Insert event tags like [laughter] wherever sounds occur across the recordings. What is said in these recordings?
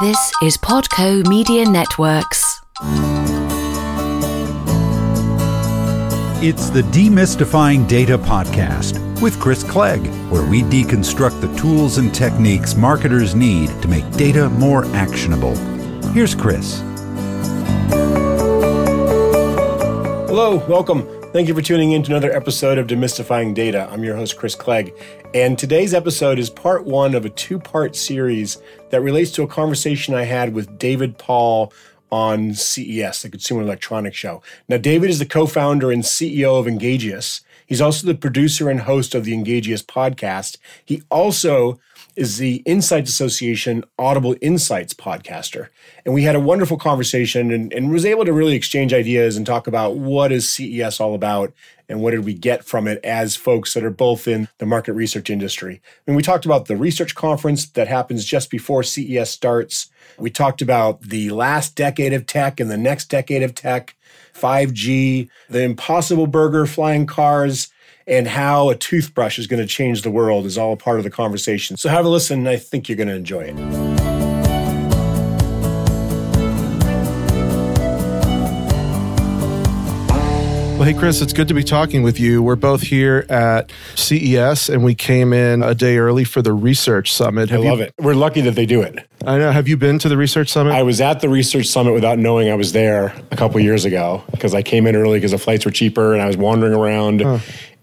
This is Podco Media Networks. It's the Demystifying Data Podcast with Chris Clegg, where we deconstruct the tools and techniques marketers need to make data more actionable. Here's Chris. Hello, welcome. Thank you for tuning in to another episode of Demystifying Data. I'm your host, Chris Clegg, and today's episode is part one of a two part series that relates to a conversation I had with David Paul on CES, the Consumer Electronics Show. Now, David is the co founder and CEO of Engagious. He's also the producer and host of the Engagious podcast. He also is the Insights Association Audible Insights podcaster. And we had a wonderful conversation and, and was able to really exchange ideas and talk about what is CES all about and what did we get from it as folks that are both in the market research industry. Mean, we talked about the research conference that happens just before CES starts. We talked about the last decade of tech and the next decade of tech, 5G, the impossible burger, flying cars, and how a toothbrush is going to change the world is all part of the conversation. So have a listen. I think you're going to enjoy it. Well, hey, Chris, it's good to be talking with you. We're both here at CES and we came in a day early for the Research Summit. Have I love you, it. We're lucky that they do it. I know. Have you been to the Research Summit? I was at the Research Summit without knowing I was there a couple years ago because I came in early because the flights were cheaper and I was wandering around huh.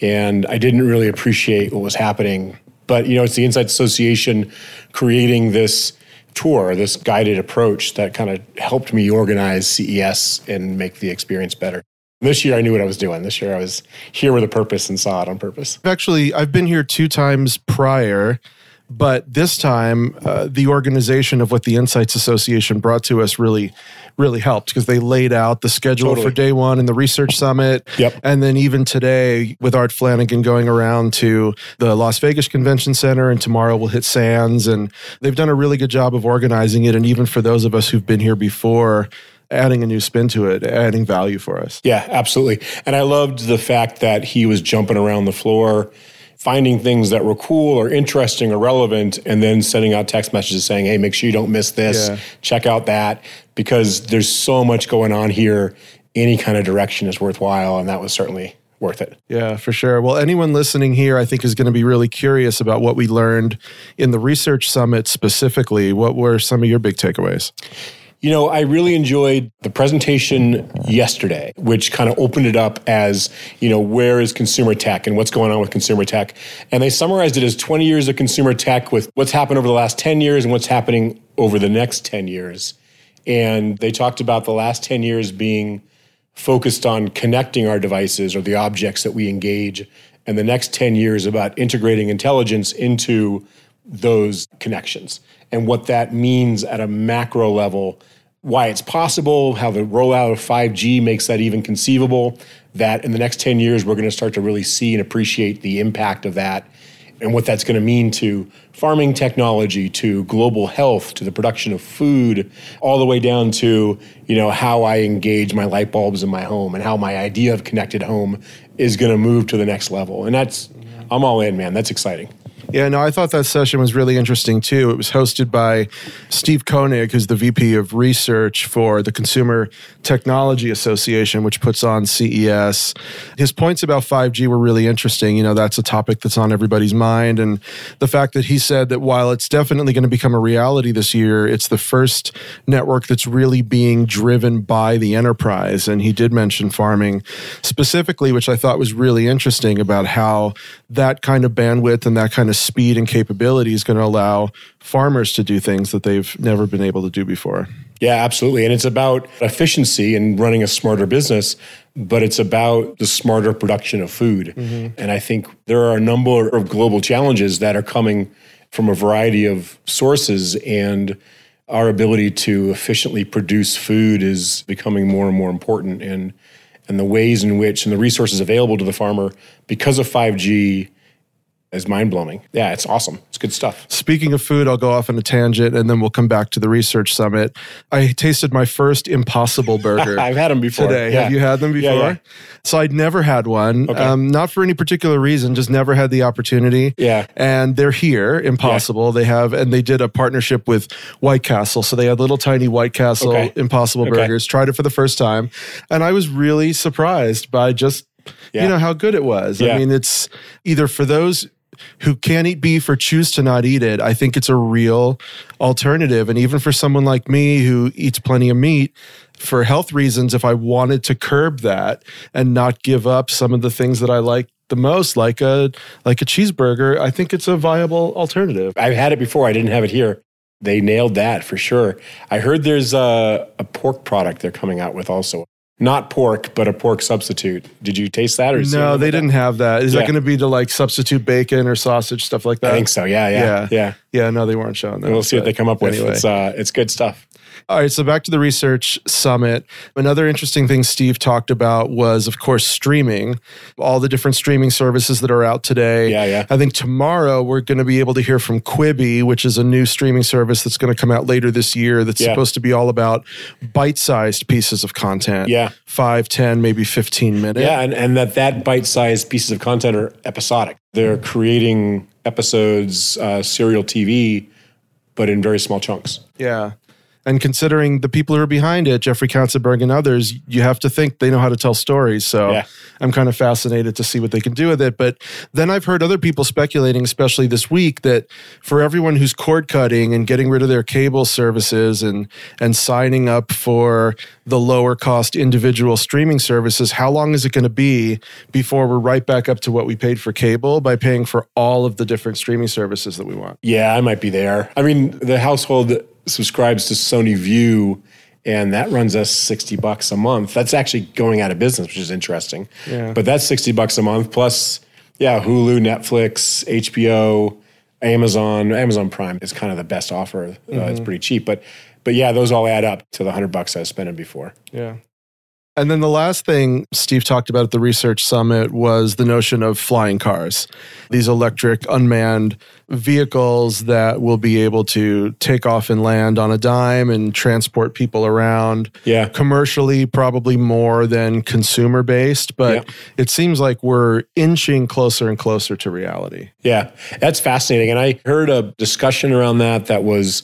and I didn't really appreciate what was happening. But, you know, it's the Insights Association creating this tour, this guided approach that kind of helped me organize CES and make the experience better. This year, I knew what I was doing. This year, I was here with a purpose and saw it on purpose. Actually, I've been here two times prior, but this time, uh, the organization of what the Insights Association brought to us really, really helped because they laid out the schedule totally. for day one and the research summit. Yep. And then even today, with Art Flanagan going around to the Las Vegas Convention Center, and tomorrow we'll hit Sands, and they've done a really good job of organizing it. And even for those of us who've been here before, adding a new spin to it, adding value for us. Yeah, absolutely. And I loved the fact that he was jumping around the floor, finding things that were cool or interesting or relevant, and then sending out text messages saying, hey, make sure you don't miss this, yeah. check out that, because there's so much going on here. Any kind of direction is worthwhile. And that was certainly worth it. Yeah, for sure. Well, anyone listening here, I think, is going to be really curious about what we learned in the research summit specifically. What were some of your big takeaways? You know, I really enjoyed the presentation yesterday, which kind of opened it up as, you know, where is consumer tech and what's going on with consumer tech. And they summarized it as 20 years of consumer tech with what's happened over the last 10 years and what's happening over the next 10 years. And they talked about the last 10 years being focused on connecting our devices or the objects that we engage, and the next 10 years about integrating intelligence into those connections and what that means at a macro level, why it's possible, how the rollout of 5G makes that even conceivable, that in the next 10 years, we're going to start to really see and appreciate the impact of that and what that's going to mean to farming technology, to global health, to the production of food, all the way down to, you know, how I engage my light bulbs in my home and how my idea of connected home is going to move to the next level. And that's, I'm all in, man. That's exciting. Yeah, no, I thought that session was really interesting too. It was hosted by Steve Koenig, who's the VP of Research for the Consumer Technology Association, which puts on CES. His points about 5G were really interesting. You know, that's a topic that's on everybody's mind. And the fact that he said that while it's definitely going to become a reality this year, it's the first network that's really being driven by the enterprise. And he did mention farming specifically, which I thought was really interesting about how that kind of bandwidth and that kind of speed and capability is going to allow farmers to do things that they've never been able to do before. Yeah, absolutely. And it's about efficiency and running a smarter business, but it's about the smarter production of food. Mm-hmm. And I think there are a number of global challenges that are coming from a variety of sources and our ability to efficiently produce food is becoming more and more important and and the ways in which and the resources available to the farmer because of 5G is mind blowing. Yeah, it's awesome. It's good stuff. Speaking of food, I'll go off on a tangent and then we'll come back to the research summit. I tasted my first Impossible Burger. [laughs] I've had them before today. Yeah. Have you had them before? Yeah, yeah. So I'd never had one, Okay. um, not for any particular reason, just never had the opportunity. Yeah. And they're here, Impossible. They have, and they did a partnership with White Castle. So they had little tiny White Castle Okay. Impossible Okay. burgers. Tried it for the first time. And I was really surprised by just, Yeah. you know, how good it was. Yeah. I mean, it's either for those who can't eat beef or choose to not eat it, I think it's a real alternative. And even for someone like me who eats plenty of meat, for health reasons, if I wanted to curb that and not give up some of the things that I like the most, like a like a cheeseburger, I think it's a viable alternative. I've had it before. I didn't have it here. They nailed that for sure. I heard there's a, a pork product they're coming out with also. Not pork, but a pork substitute. Did you taste that or No, they didn't have that. Is that going to be to like substitute bacon or sausage stuff like that? that? I think so. Yeah, yeah, Yeah. yeah. Yeah, no, they weren't showing that. We'll see what they come up with. Anyway. It's uh, it's good stuff. All right, so back to the research summit. Another interesting thing Steve talked about was, of course, streaming, all the different streaming services that are out today. Yeah, yeah. I think tomorrow we're going to be able to hear from Quibi, which is a new streaming service that's going to come out later this year that's Yeah. supposed to be all about bite sized pieces of content. Yeah. Five, ten, maybe 15 minutes. Yeah, and, and that that bite-sized pieces of content are episodic. They're creating episodes, uh, serial TV, but in very small chunks. Yeah. And considering the people who are behind it, Jeffrey Katzenberg and others, you have to think they know how to tell stories. So Yeah. I'm kind of fascinated to see what they can do with it. But then I've heard other people speculating, especially this week, that for everyone who's cord cutting and getting rid of their cable services and and signing up for the lower cost individual streaming services, how long is it going to be before we're right back up to what we paid for cable by paying for all of the different streaming services that we want? Yeah, I might be there. I mean, the household subscribes to Sony Vue, and that runs us sixty bucks a month. That's actually going out of business, which is interesting. Yeah. But that's sixty bucks a month plus, yeah, Hulu, Netflix, HBO, Amazon. Amazon Prime is kind of the best offer. Uh, it's pretty cheap, but but yeah, those all add up to the hundred bucks I was spending before. Yeah. And then the last thing Steve talked about at the research summit was the notion of flying cars, these electric unmanned vehicles that will be able to take off and land on a dime and transport people around. Yeah. Commercially, probably more than consumer based, but Yeah. it seems like we're inching closer and closer to reality. Yeah, that's fascinating. And I heard a discussion around that that was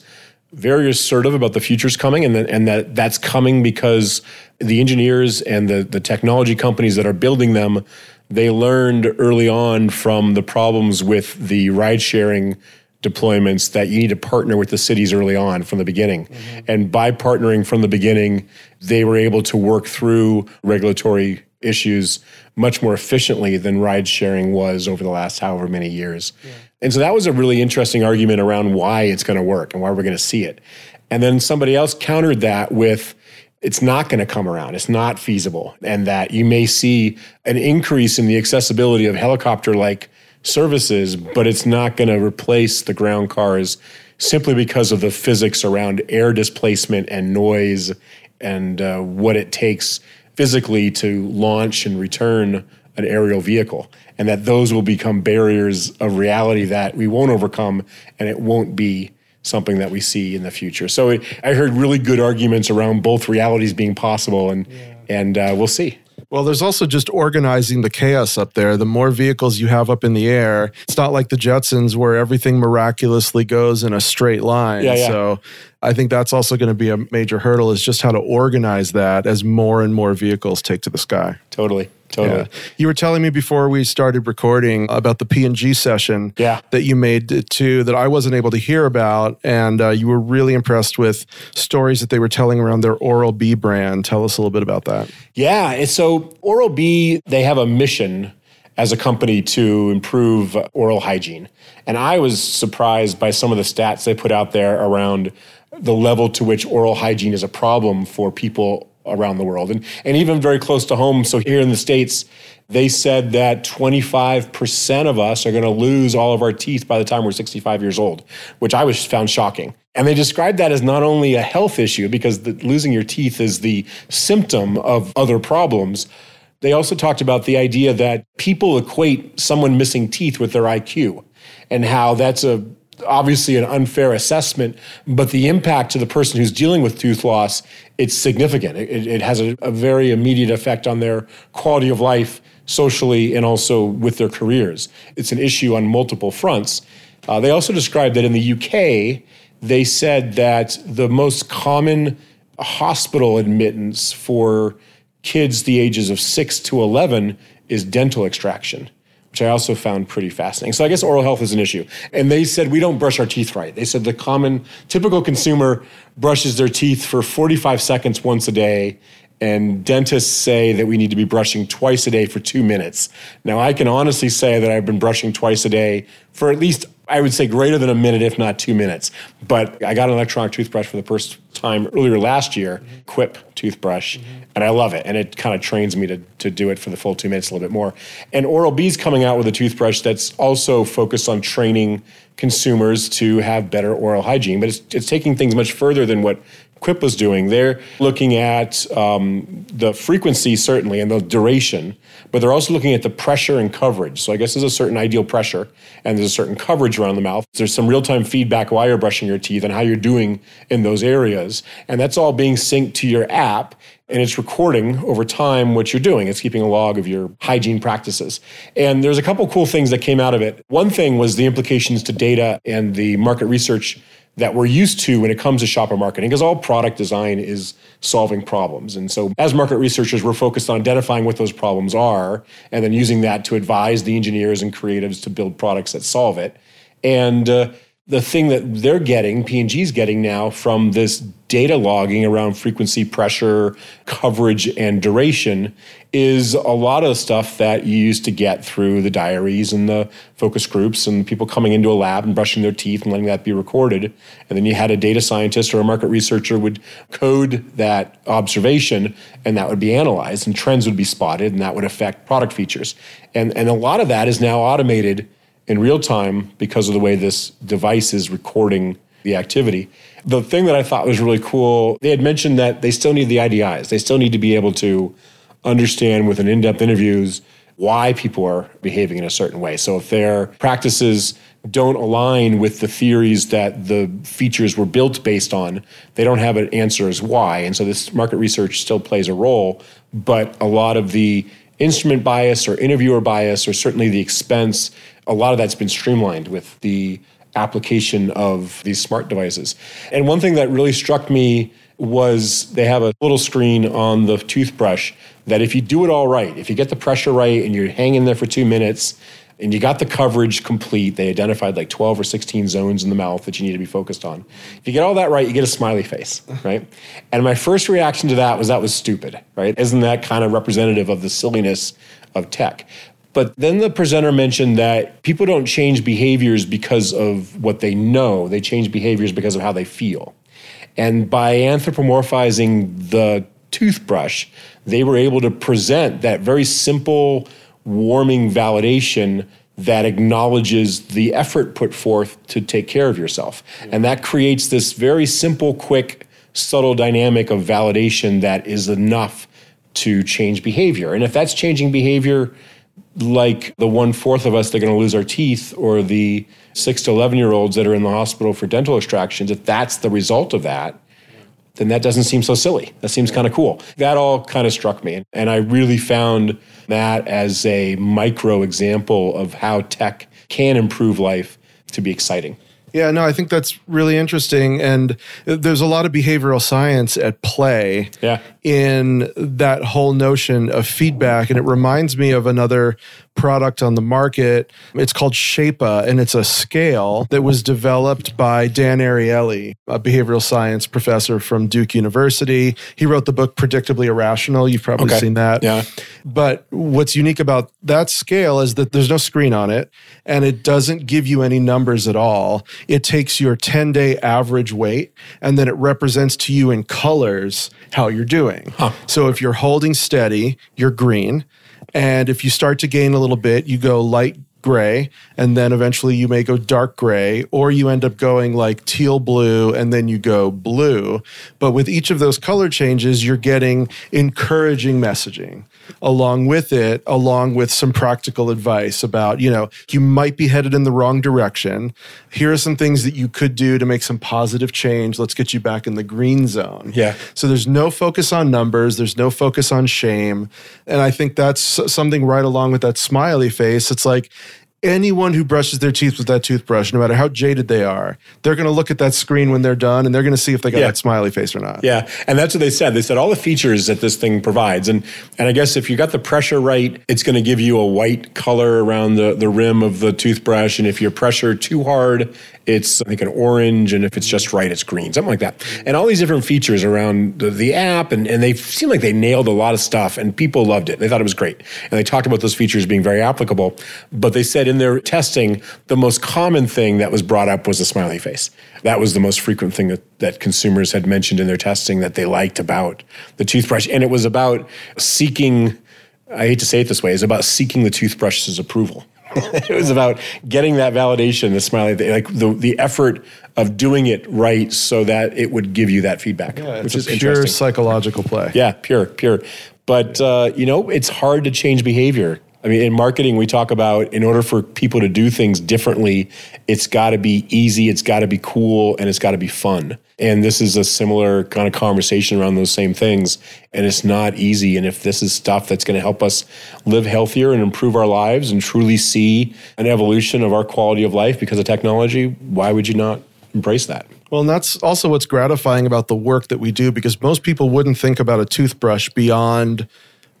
very assertive about the future's coming and that, and that that's coming because the engineers and the, the technology companies that are building them, they learned early on from the problems with the ride sharing deployments that you need to partner with the cities early on from the beginning. Mm-hmm. And by partnering from the beginning, they were able to work through regulatory issues much more efficiently than ride sharing was over the last however many years. And so that was a really interesting argument around why it's going to work and why we're going to see it. And then somebody else countered that with it's not going to come around. It's not feasible. And that you may see an increase in the accessibility of helicopter like services, but it's not going to replace the ground cars simply because of the physics around air displacement and noise and uh, what it takes physically to launch and return an aerial vehicle. And that those will become barriers of reality that we won't overcome and it won't be something that we see in the future. So it, I heard really good arguments around both realities being possible, and and uh, we'll see. Well, there's also just organizing the chaos up there. The more vehicles you have up in the air, it's not like the Jetsons where everything miraculously goes in a straight line. Yeah, yeah. So I think that's also going to be a major hurdle is just how to organize that as more and more vehicles take to the sky. Totally, totally. Yeah. You were telling me before we started recording about the P&G session Yeah. that you made too that I wasn't able to hear about. And uh, you were really impressed with stories that they were telling around their Oral B brand. Tell us a little bit about that. Yeah. So Oral B, they have a mission as a company to improve oral hygiene. And I was surprised by some of the stats they put out there around the level to which oral hygiene is a problem for people around the world. And, and even very close to home. So here in the States, they said that 25% of us are going to lose all of our teeth by the time we're 65 years old, which I was found shocking. And they described that as not only a health issue because the, losing your teeth is the symptom of other problems, They also talked about the idea that people equate someone missing teeth with their IQ and how that's a obviously an unfair assessment, but the impact to the person who's dealing with tooth loss, it's significant. It, it has a, a, very immediate effect on their quality of life socially and also with their careers. It's an issue on multiple fronts. Uh, they also described that in the UK, they said that the most common hospital admittance for kids the ages of 6 to 11 is dental extraction which I also found pretty fascinating. So I guess oral health is an issue. And they said we don't brush our teeth right. They said the common, typical consumer brushes their teeth for 45 seconds once a day. And dentists say that we need to be brushing twice a day for two minutes. Now, I can honestly say that I've been brushing twice a day for at least I would say greater than a minute, if not two minutes. But I got an electronic toothbrush for the first time earlier last year, mm-hmm. Quip toothbrush, mm-hmm. and I love it. And it kind of trains me to, to do it for the full two minutes a little bit more. And Oral B's coming out with a toothbrush that's also focused on training consumers to have better oral hygiene, but it's, it's taking things much further than what Quip was doing. They're looking at um, the frequency, certainly, and the duration, but they're also looking at the pressure and coverage. So I guess there's a certain ideal pressure and there's a certain coverage around the mouth. There's some real time feedback while you're brushing your teeth and how you're doing in those areas. And that's all being synced to your app and it's recording over time what you're doing. It's keeping a log of your hygiene practices. And there's a couple cool things that came out of it. One thing was the implications to data and the market research that we're used to when it comes to shopper marketing, because all product design is solving problems. And so, as market researchers, we're focused on identifying what those problems are and then using that to advise the engineers and creatives to build products that solve it. And uh, the thing that they're getting, P&G's getting now from this data logging around frequency, pressure, coverage, and duration is a lot of stuff that you used to get through the diaries and the focus groups and people coming into a lab and brushing their teeth and letting that be recorded. And then you had a data scientist or a market researcher would code that observation and that would be analyzed and trends would be spotted and that would affect product features. And, and a lot of that is now automated in real time because of the way this device is recording the activity. The thing that I thought was really cool, they had mentioned that they still need the IDIs. They still need to be able to understand with an in-depth interviews why people are behaving in a certain way. So if their practices don't align with the theories that the features were built based on, they don't have an answer as why. And so this market research still plays a role, but a lot of the instrument bias or interviewer bias or certainly the expense a lot of that's been streamlined with the application of these smart devices. And one thing that really struck me was they have a little screen on the toothbrush that if you do it all right, if you get the pressure right and you're hanging there for two minutes and you got the coverage complete, they identified like 12 or 16 zones in the mouth that you need to be focused on. If you get all that right, you get a smiley face, [laughs] right? And my first reaction to that was that was stupid, right? Isn't that kind of representative of the silliness of tech? But then the presenter mentioned that people don't change behaviors because of what they know, they change behaviors because of how they feel. And by anthropomorphizing the toothbrush, they were able to present that very simple, warming validation that acknowledges the effort put forth to take care of yourself. And that creates this very simple, quick, subtle dynamic of validation that is enough to change behavior. And if that's changing behavior, like the one fourth of us that are going to lose our teeth or the six to 11 year olds that are in the hospital for dental extractions, if that's the result of that, then that doesn't seem so silly. That seems kind of cool. That all kind of struck me. And I really found that as a micro example of how tech can improve life to be exciting. Yeah, no, I think that's really interesting. And there's a lot of behavioral science at play yeah. In that whole notion of feedback. And it reminds me of another product on the market. It's called Shapa, and it's a scale that was developed by Dan Ariely, a behavioral science professor from Duke University. He wrote the book Predictably Irrational. You've probably okay. seen that. Yeah. But what's unique about that scale is that there's no screen on it, and it doesn't give you any numbers at all. It takes your 10 day average weight, and then it represents to you in colors how you're doing. Huh. So if you're holding steady, you're green. And if you start to gain a little bit, you go light gray and then eventually you may go dark gray or you end up going like teal blue and then you go blue. But with each of those color changes you're getting encouraging messaging along with it along with some practical advice about you know you might be headed in the wrong direction. Here are some things that you could do to make some positive change. Let's get you back in the green zone. Yeah. so there's no focus on numbers. There's no focus on shame. And i think that's something right along with that smiley face. It's like anyone who brushes their teeth with that toothbrush, no matter how jaded they are, they're going to look at that screen when they're done and they're going to see if they got Yeah. that smiley face or not. Yeah, and that's what they said. They said all the features that this thing provides, and and I guess if you got the pressure right, it's going to give you a white color around the the rim of the toothbrush, and if you pressure too hard, it's think an orange, and if it's just right, it's green, something like that. And all these different features around the, the app, and and they seem like they nailed a lot of stuff, and people loved it. They thought it was great, and they talked about those features being very applicable. But they said in their testing, the most common thing that was brought up was the smiley face. That was the most frequent thing that, that consumers had mentioned in their testing that they liked about the toothbrush. And it was about seeking, I hate to say it this way, it's about seeking the toothbrush's approval. [laughs] it was about getting that validation, the smiley, like the, the effort of doing it right so that it would give you that feedback, Yeah, which is pure psychological play. Yeah, pure, pure. But uh, you know, it's hard to change behavior. I mean, in marketing, we talk about in order for people to do things differently, it's got to be easy, it's got to be cool, and it's got to be fun. And this is a similar kind of conversation around those same things. And it's not easy. And if this is stuff that's going to help us live healthier and improve our lives and truly see an evolution of our quality of life because of technology, why would you not embrace that? Well, and that's also what's gratifying about the work that we do because most people wouldn't think about a toothbrush beyond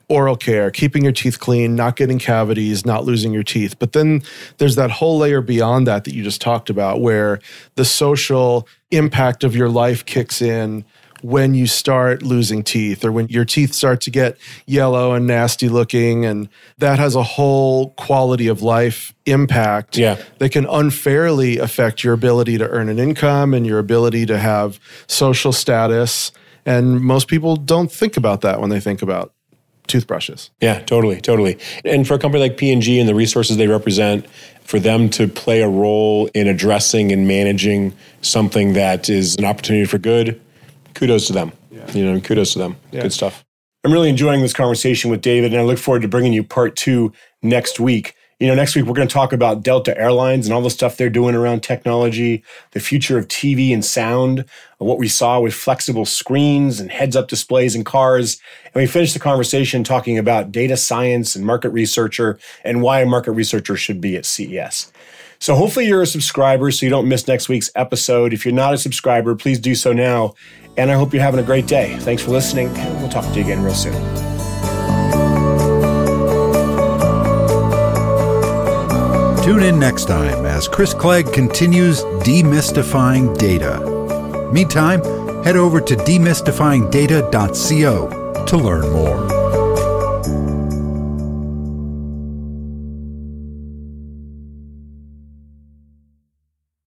oral care, keeping your teeth clean, not getting cavities, not losing your teeth. But then there's that whole layer beyond that that you just talked about where the social impact of your life kicks in when you start losing teeth or when your teeth start to get yellow and nasty looking and that has a whole quality of life impact Yeah. that can unfairly affect your ability to earn an income and your ability to have social status and most people don't think about that when they think about toothbrushes Yeah, totally, totally. And for a company like P&G and the resources they represent, for them to play a role in addressing and managing something that is an opportunity for good, kudos to them. You know, kudos to them. Good stuff. I'm really enjoying this conversation with David, and I look forward to bringing you part two next week. You know, next week we're going to talk about Delta Airlines and all the stuff they're doing around technology, the future of TV and sound, what we saw with flexible screens and heads up displays in cars. And we finished the conversation talking about data science and market researcher and why a market researcher should be at CES. So hopefully you're a subscriber so you don't miss next week's episode. If you're not a subscriber, please do so now. And I hope you're having a great day. Thanks for listening. We'll talk to you again real soon. Tune in next time as Chris Clegg continues demystifying data. Meantime, head over to demystifyingdata.co to learn more.